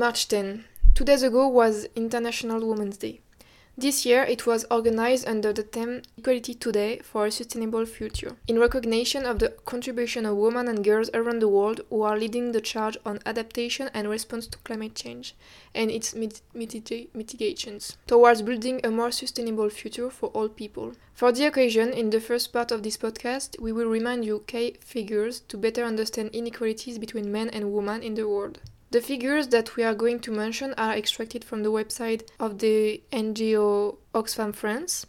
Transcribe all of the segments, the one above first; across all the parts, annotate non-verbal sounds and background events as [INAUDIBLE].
March 10. Two days ago was International Women's Day. This year it was organized under the theme Equality Today for a Sustainable Future, in recognition of the contribution of women and girls around the world who are leading the charge on adaptation and response to climate change and its mit- mitig- mitigations, towards building a more sustainable future for all people. For the occasion, in the first part of this podcast, we will remind you key figures to better understand inequalities between men and women in the world. The figures that we are going to mention are extracted from the website of the NGO Oxfam France.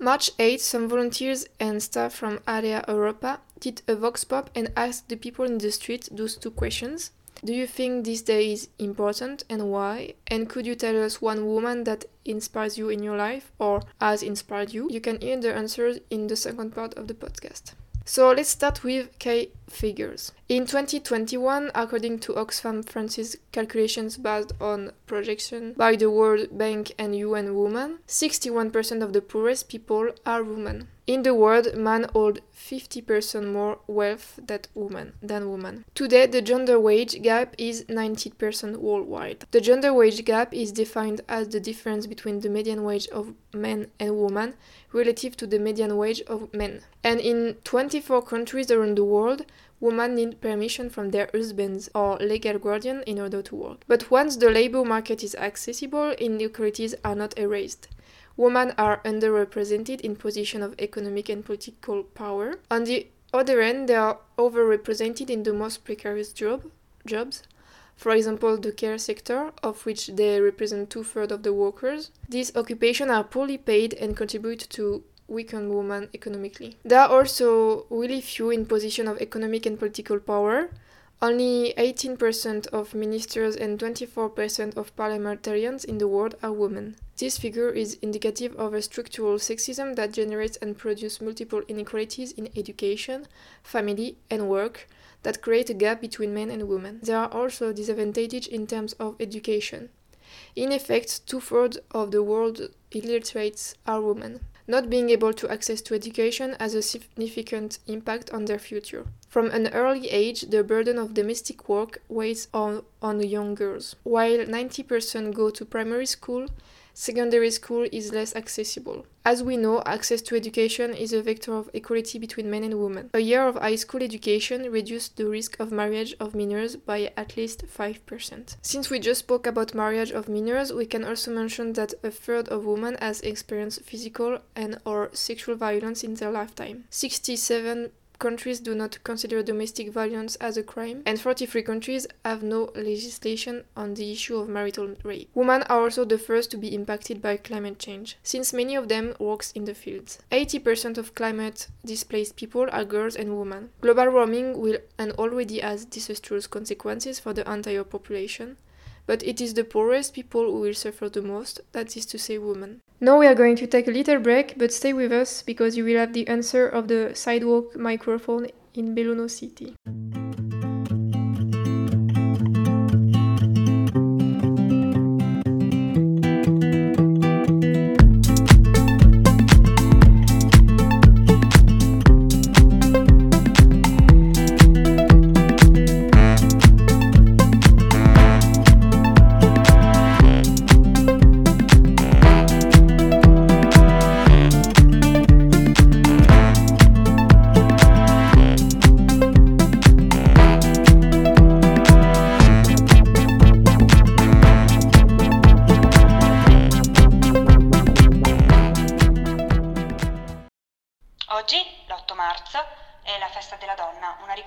March 8, some volunteers and staff from Area Europa did a vox pop and asked the people in the street those two questions. Do you think this day is important and why? And could you tell us one woman that inspires you in your life or has inspired you? You can hear the answers in the second part of the podcast. So let's start with key figures. In 2021, according to Oxfam France's calculations based on projection by the World Bank and UN Women, 61% of the poorest people are women. In the world, men hold 50% more wealth women, than women. Today, the gender wage gap is 90% worldwide. The gender wage gap is defined as the difference between the median wage of men and women relative to the median wage of men. And in 24 countries around the world, women need permission from their husbands or legal guardian in order to work. But once the labor market is accessible, inequalities are not erased. Women are underrepresented in positions of economic and political power. On the other hand, they are overrepresented in the most precarious job, jobs. For example, the care sector, of which they represent two thirds of the workers. These occupations are poorly paid and contribute to weaken women economically. There are also really few in position of economic and political power. Only 18% of ministers and 24% of parliamentarians in the world are women. This figure is indicative of a structural sexism that generates and produces multiple inequalities in education, family, and work that create a gap between men and women. There are also disadvantages in terms of education. In effect, two thirds of the world illiterates are women. Not being able to access to education has a significant impact on their future. From an early age, the burden of domestic work weighs on, on young girls. While 90% go to primary school, secondary school is less accessible. As we know, access to education is a vector of equality between men and women. A year of high school education reduced the risk of marriage of minors by at least 5%. Since we just spoke about marriage of minors, we can also mention that a third of women has experienced physical and or sexual violence in their lifetime. 67 countries do not consider domestic violence as a crime, and 43 countries have no legislation on the issue of marital rape. Women are also the first to be impacted by climate change, since many of them works in the fields. 80% of climate displaced people are girls and women. Global warming will and already has disastrous consequences for the entire population, but it is the poorest people who will suffer the most, that is to say, women. Now we are going to take a little break, but stay with us because you will have the answer of the sidewalk microphone in Belluno City.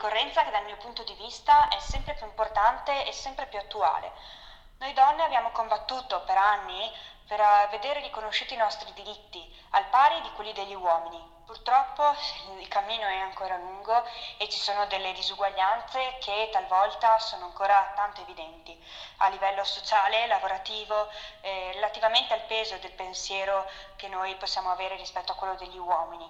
Ricorrenza che dal mio punto di vista è sempre più importante e sempre più attuale. Noi donne abbiamo combattuto per anni per eh, vedere riconosciuti i nostri diritti, al pari di quelli degli uomini. Purtroppo [LAUGHS] il cammino è ancora lungo e ci sono delle disuguaglianze che talvolta sono ancora tanto evidenti a livello sociale, lavorativo, eh, relativamente al peso del pensiero che noi possiamo avere rispetto a quello degli uomini.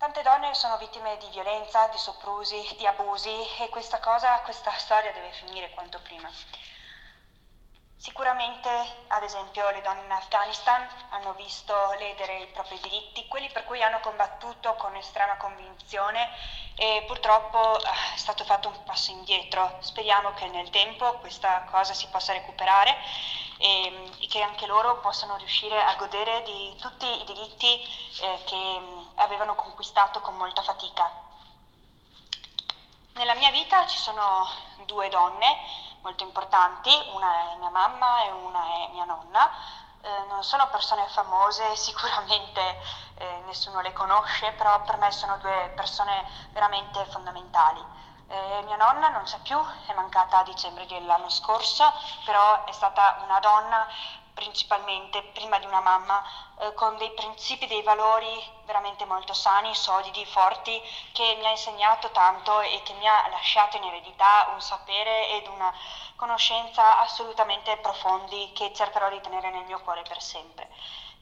Tante donne sono vittime di violenza, di soprusi, di abusi e questa cosa, questa storia deve finire quanto prima. Sicuramente, ad esempio, le donne in Afghanistan hanno visto ledere i propri diritti, quelli per cui hanno combattuto con estrema convinzione e purtroppo eh, è stato fatto un passo indietro. Speriamo che nel tempo questa cosa si possa recuperare e, che anche loro possano riuscire a godere di tutti i diritti eh, che mm, avevano conquistato con molta fatica. Nella mia vita ci sono due donne molto importanti, una è mia mamma e una è mia nonna. Eh, non sono persone famose, [LAUGHS] sicuramente eh, nessuno le conosce, però per me sono due persone veramente fondamentali. Eh, mia nonna non c'è più, è mancata a dicembre dell'anno scorso, però è stata una donna principalmente prima di una mamma eh, con dei principi, dei valori veramente molto sani, solidi, forti, che mi ha insegnato tanto e che mi ha lasciato in eredità un sapere ed una conoscenza assolutamente profondi che cercherò di tenere nel mio cuore per sempre.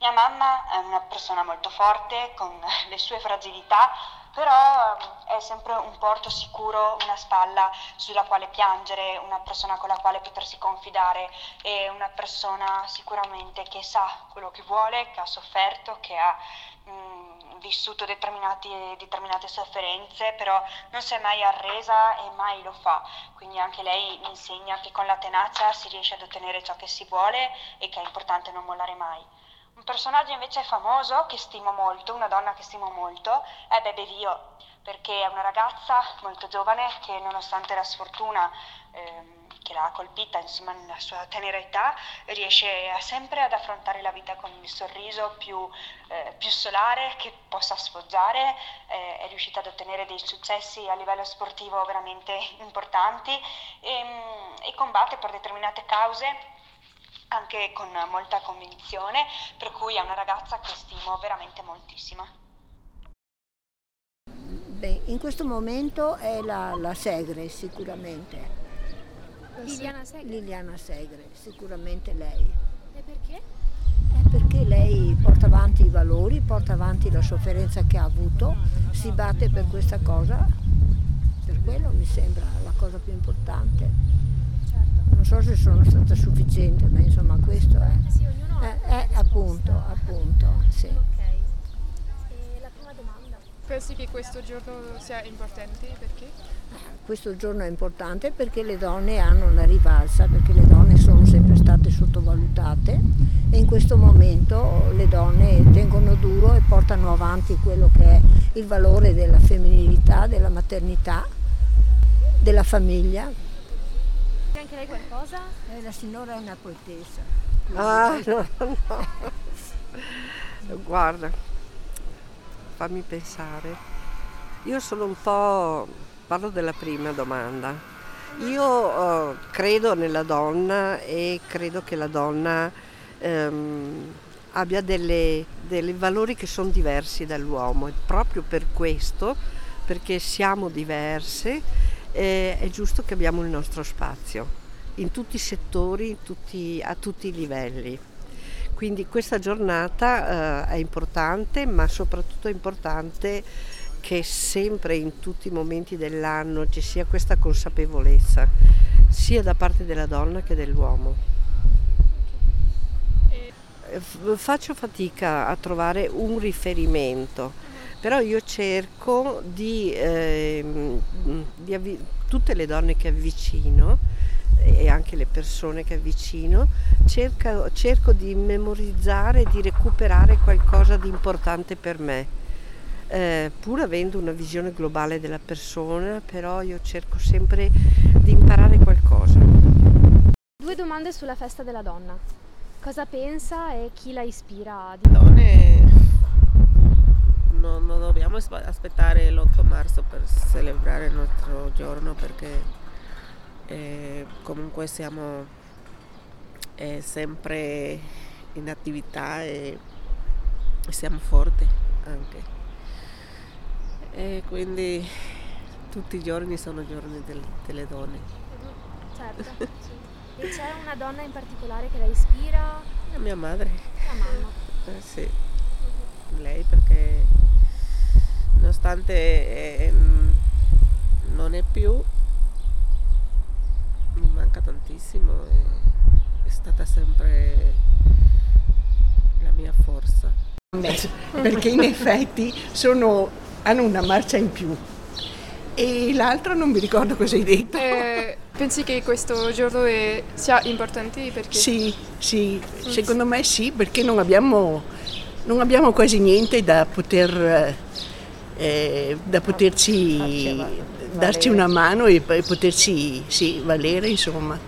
Mia mamma è una persona molto forte, con le sue fragilità, però ehm, è sempre un porto sicuro, una spalla sulla quale piangere, una persona con la quale potersi confidare e una persona sicuramente che sa quello che vuole, che ha sofferto, che ha mh, mm, vissuto determinate sofferenze, però non si è mai arresa e mai lo fa. Quindi anche lei mi insegna che con la tenacia si riesce ad ottenere ciò che si vuole e che è importante non mollare mai. Un personaggio invece famoso che stimo molto, una donna che stimo molto, è Bebe Vio, perché è una ragazza molto giovane che nonostante la sfortuna ehm, che l'ha colpita insomma, nella sua tenera età, riesce sempre ad affrontare la vita con il sorriso più, eh, più solare che possa sfoggiare, eh, è riuscita ad ottenere dei successi a livello sportivo veramente importanti e, ehm, e combatte per determinate cause anche con molta convinzione, per cui è una ragazza che stimo veramente moltissimo. Beh, in questo momento è la, la Segre sicuramente. Liliana Segre? Liliana Segre, sicuramente lei. E perché? È perché lei porta avanti i valori, porta avanti la sofferenza che ha avuto, si batte per questa cosa, per quello mi sembra la cosa più importante non so se sono stata sufficiente, ma insomma questo è, è, è appunto, appunto, sì. la prima domanda. Pensi che questo giorno sia importante? Perché? Questo giorno è importante perché le donne hanno una rivalsa, perché le donne sono sempre state sottovalutate e in questo momento le donne tengono duro e portano avanti quello che è il valore della femminilità, della maternità, della famiglia, anche lei qualcosa? Eh, la signora è una poetessa. Ah, no, no. [LAUGHS] Guarda, fammi pensare. Io sono un po'... parlo della prima domanda. Io uh, credo nella donna e credo che la donna um, abbia dei valori che sono diversi dall'uomo e proprio per questo, perché siamo diverse, eh, è giusto che abbiamo il nostro spazio in tutti i settori, tutti, a tutti i livelli. Quindi questa giornata eh, è importante, ma soprattutto è importante che sempre in tutti i momenti dell'anno ci sia questa consapevolezza, sia da parte della donna che dell'uomo. Eh, faccio fatica a trovare un riferimento, però io cerco di, eh, di avvi- tutte le donne che avvicino, e anche le persone che avvicino, cerco, cerco di memorizzare, di recuperare qualcosa di importante per me. Eh, pur avendo una visione globale della persona, però io cerco sempre di imparare qualcosa. Due domande sulla festa della donna. Cosa pensa e chi la ispira? Di... Donne non, non dobbiamo aspettare l'8 marzo per celebrare il nostro giorno perché eh, comunque siamo eh, sempre in attività e, e siamo forti anche. E quindi tutti i giorni sono giorni del, delle donne. Certo, [LAUGHS] sì. E c'è una donna in particolare che la ispira? La mia madre. La mamma. Eh, sì, lei perché nonostante eh, non è più, mi manca tantissimo e è stata sempre la mia forza. Perché in effetti sono, hanno una marcia in più. E l'altro non mi ricordo cosa hai detto. Eh, pensi che questo giorno è- sia importante perché? Sì, sì, secondo me sì, perché non abbiamo, non abbiamo quasi niente da poter, eh, da poterci darci una mano e, e poterci sì, valere, insomma.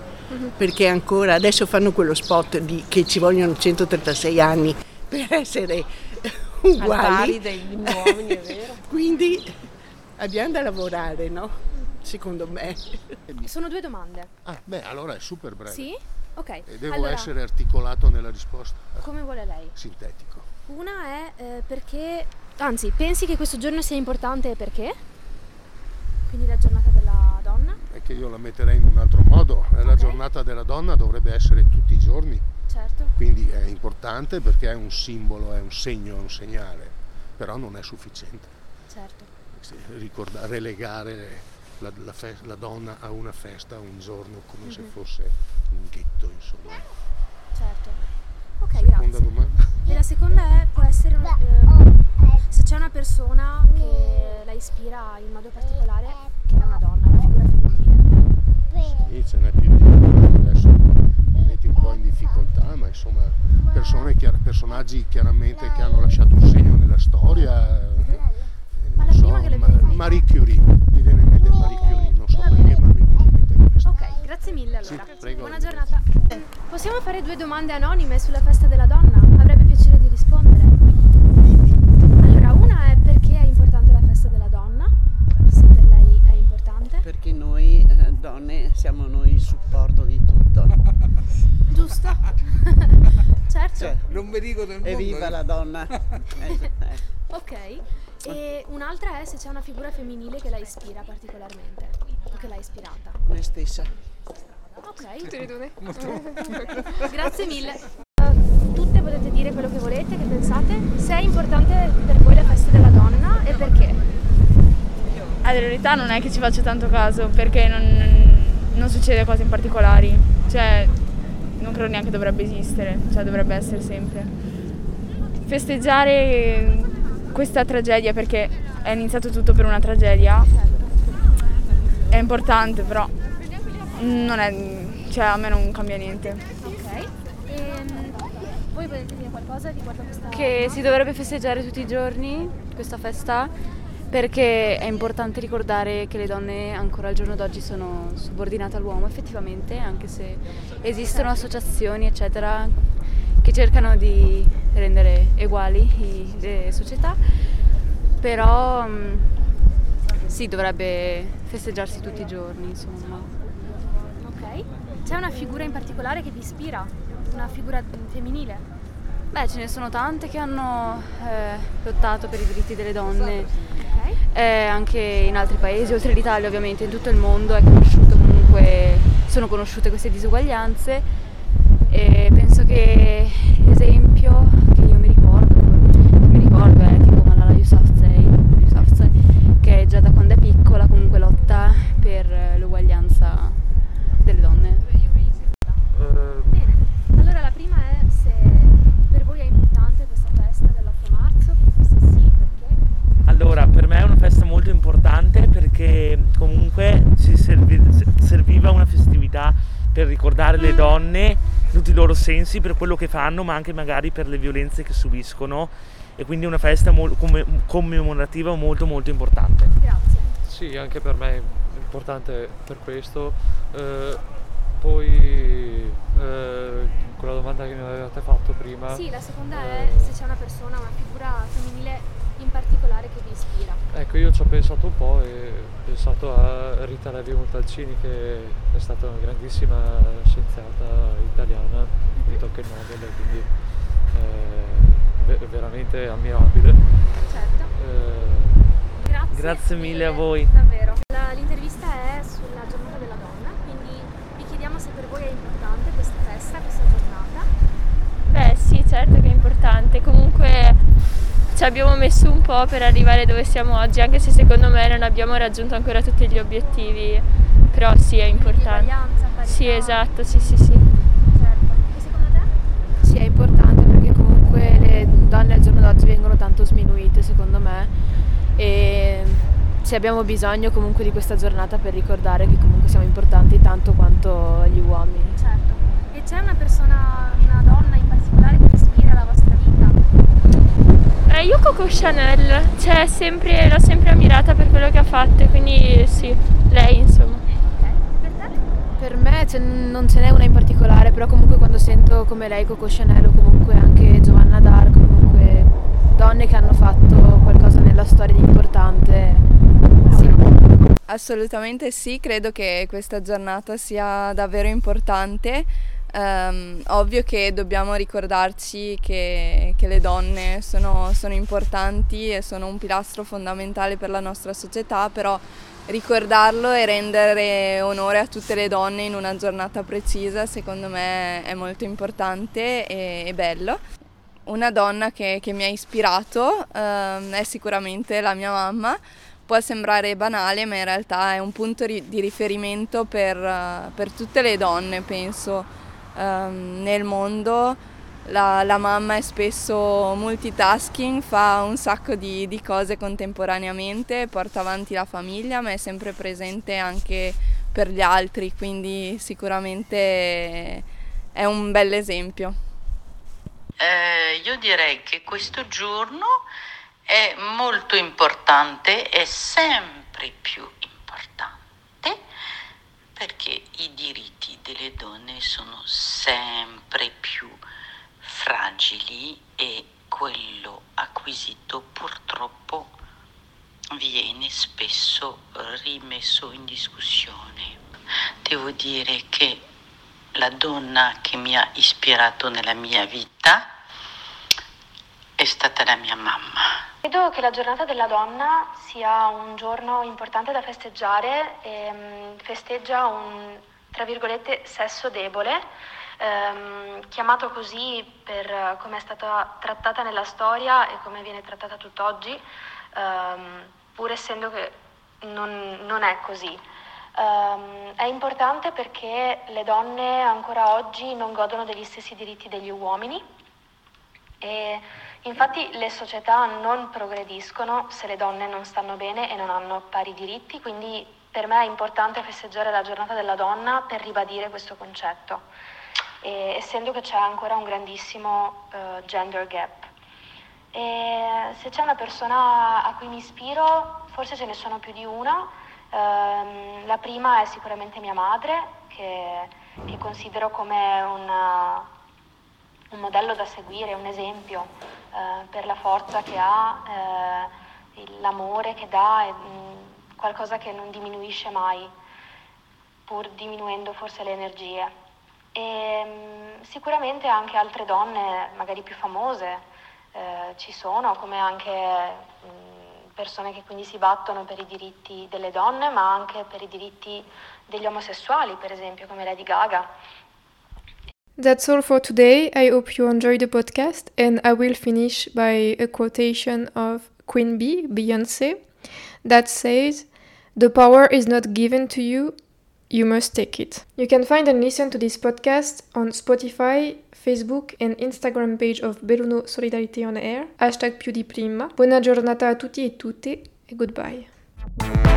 Perché ancora adesso fanno quello spot di, che ci vogliono 136 anni per essere [LAUGHS] Al uguali. degli uomini, è [LAUGHS] vero. Quindi abbiamo da lavorare, no? Secondo me. Sono due domande. Ah, beh, allora è super breve. Sì? Ok. E devo allora, essere articolato nella risposta. come vuole lei? Sintetico. Una è eh, perché, anzi, pensi che questo giorno sia importante perché? Quindi la giornata della donna? È che io la metterei in un altro modo. Eh, La Ok. giornata della donna dovrebbe essere tutti i giorni, Certo. quindi è importante perché è un simbolo, è un segno, è un segnale, però non è sufficiente. Certo. Ricorda- relegare la, la fe- la donna a una festa, a un giorno, come se Mhm. fosse un ghetto, insomma. Certo. Ok, Seconda grazie. domanda. E la seconda è, può essere un- se c'è una persona che la ispira in modo particolare, che è una donna, una figura femminile. Sì, ce n'è più di una, adesso mi metti un po' in difficoltà, ma insomma persone chiar- personaggi chiaramente che hanno lasciato un segno nella storia. eh, Ma la non prima che le Ma- viene in mente? Marie Curie, mi viene in mente Marie Curie, non so perché ma mi viene in mente questo. Ok, grazie mille allora. Sì, prego. Buona giornata. Possiamo fare due domande anonime sulla festa della donna? Avrebbe piacere di rispondere. Allora, una è perché è importante la festa della donna? Se per lei è importante. Perché noi eh, donne siamo noi il supporto di tutto. [LAUGHS] Giusto? [LAUGHS] certo. Cioè, Non mi dico del mondo. evviva eh. la donna! [LAUGHS] Eh, eh. Ok. E un'altra è se c'è una figura femminile che la ispira particolarmente. O che l'ha ispirata. Me stessa. Ok. Tutte e due? Grazie mille. Eh, Tutte potete dire quello che volete, che pensate. Se è importante per voi la festa della donna e perché? Allora, in realtà non è che ci faccio tanto caso perché non, non succede cose in particolari, cioè non credo neanche dovrebbe esistere, cioè dovrebbe essere sempre. Festeggiare questa tragedia perché è iniziato tutto per una tragedia è importante però non è, cioè a me non cambia niente. Ok. Ehm, voi volete dire qualcosa riguardo a questa Che si dovrebbe festeggiare tutti i giorni questa festa perché è importante ricordare che le donne ancora al giorno d'oggi sono subordinate all'uomo effettivamente, anche se esistono associazioni eccetera che cercano di rendere uguali le società, però mm, sì, dovrebbe festeggiarsi tutti i giorni, insomma. Ok. C'è una figura in particolare che vi ispira? Una figura femminile? Beh, ce ne sono tante che hanno eh, lottato per i diritti delle donne. Eh, anche in altri paesi, oltre l'Italia ovviamente, in tutto il mondo comunque, sono conosciute queste disuguaglianze. E penso che l'esempio io mi ricordo, che mi ricordo è tipo Malala Yousafzai, Yousafzai, che già da quando è piccola comunque lotta per eh, l'uguaglianza delle donne. Bene. Allora la prima è se per voi è importante questa festa dell'8 marzo, se sì, perché? Allora, per me è una festa molto importante perché comunque si servi- serviva una festività per ricordare le donne in tutti i loro sensi per quello che fanno, ma anche magari per le violenze che subiscono e quindi è una festa mol- come- commemorativa molto molto importante. Grazie. Sì, anche per me è importante per questo. Eh, poi eh, quella domanda che mi avevate fatto prima. Sì, la seconda eh, è se c'è una persona, una figura femminile in particolare che vi ispira. Ecco, io ci ho pensato un po' e ho pensato a Rita Levi Montalcini che è stata una grandissima scienziata italiana, vinto anche il Nobel, e quindi eh, ve- veramente ammirabile. Certo. Eh, Grazie. Grazie mille a voi. Davvero. La- l'intervista è sulla giornata della donna, quindi vi chiediamo se per voi è importante questa festa, questa giornata. Beh sì, certo che è importante, comunque ci abbiamo messo un po' per arrivare dove siamo oggi, anche se secondo me non abbiamo raggiunto ancora tutti gli obiettivi, però sì è importante. Sì, esatto, sì, sì, sì. Certo. E secondo te? Sì, è importante perché comunque le donne al giorno d'oggi vengono tanto sminuite secondo me e sì, abbiamo bisogno comunque di questa giornata per ricordare che comunque siamo importanti tanto quanto gli uomini. Certo. E c'è una persona, una donna in particolare che ispira la vostra vita? Eh, io Coco Chanel, cioè, sempre, l'ho sempre ammirata per quello che ha fatto, quindi sì, lei insomma. Per me ce- non ce n'è una in particolare, però comunque quando sento come lei Coco Chanel o comunque anche Giovanna d'Arco, comunque donne che hanno fatto qualcosa nella storia di importante, sì. Assolutamente sì, credo che questa giornata sia davvero importante. Ehm, ovvio che dobbiamo ricordarci che, che le donne sono, sono importanti e sono un pilastro fondamentale per la nostra società, però ricordarlo e rendere onore a tutte le donne in una giornata precisa secondo me è molto importante e, e bello. Una donna che, che mi ha ispirato ehm, è sicuramente la mia mamma. Può sembrare banale, ma in realtà è un punto di riferimento per, per tutte le donne, penso, ehm, nel mondo. La, la mamma è spesso multitasking, fa un sacco di, di cose contemporaneamente, porta avanti la famiglia, ma è sempre presente anche per gli altri, quindi sicuramente è un bel esempio. Eh, io direi che questo giorno è molto importante, è sempre più importante perché i diritti sono sempre più fragili e quello acquisito purtroppo viene spesso rimesso in discussione. Devo dire che la donna che mi ha ispirato nella mia vita è stata la mia mamma. Credo che la giornata della donna sia un giorno importante da festeggiare e mm, festeggia un, tra virgolette, sesso debole, ehm, chiamato così per come è stata trattata nella storia e come viene trattata tutt'oggi, ehm, pur essendo che non, non è così. Ehm, è importante perché le donne ancora oggi non godono degli stessi diritti degli uomini e infatti le società non progrediscono se le donne non stanno bene e non hanno pari diritti, quindi per me è importante festeggiare la giornata della donna per ribadire questo concetto, e, essendo che c'è ancora un grandissimo uh, gender gap. E se c'è una persona a cui mi ispiro, forse ce ne sono più di una. Um, la prima è sicuramente mia madre, che, che considero come una, un modello da seguire, un esempio eh, per la forza che ha, eh, l'amore che dà, è mh, qualcosa che non diminuisce mai, pur diminuendo forse le energie. E mh, sicuramente anche altre donne, magari più famose, eh, ci sono, come anche mh, persone che quindi si battono per i diritti delle donne, ma anche per i diritti degli omosessuali, per esempio, come Lady Gaga. That's all for today. I hope you enjoyed the podcast, and I will finish by a quotation of Queen Bee, Beyonce, that says, The power is not given to you, you must take it. You can find and listen to this podcast on Spotify, Facebook and Instagram page of Belluno Solidarité on Air, hashtag più di prima. Buona giornata a tutti e tutte, e goodbye.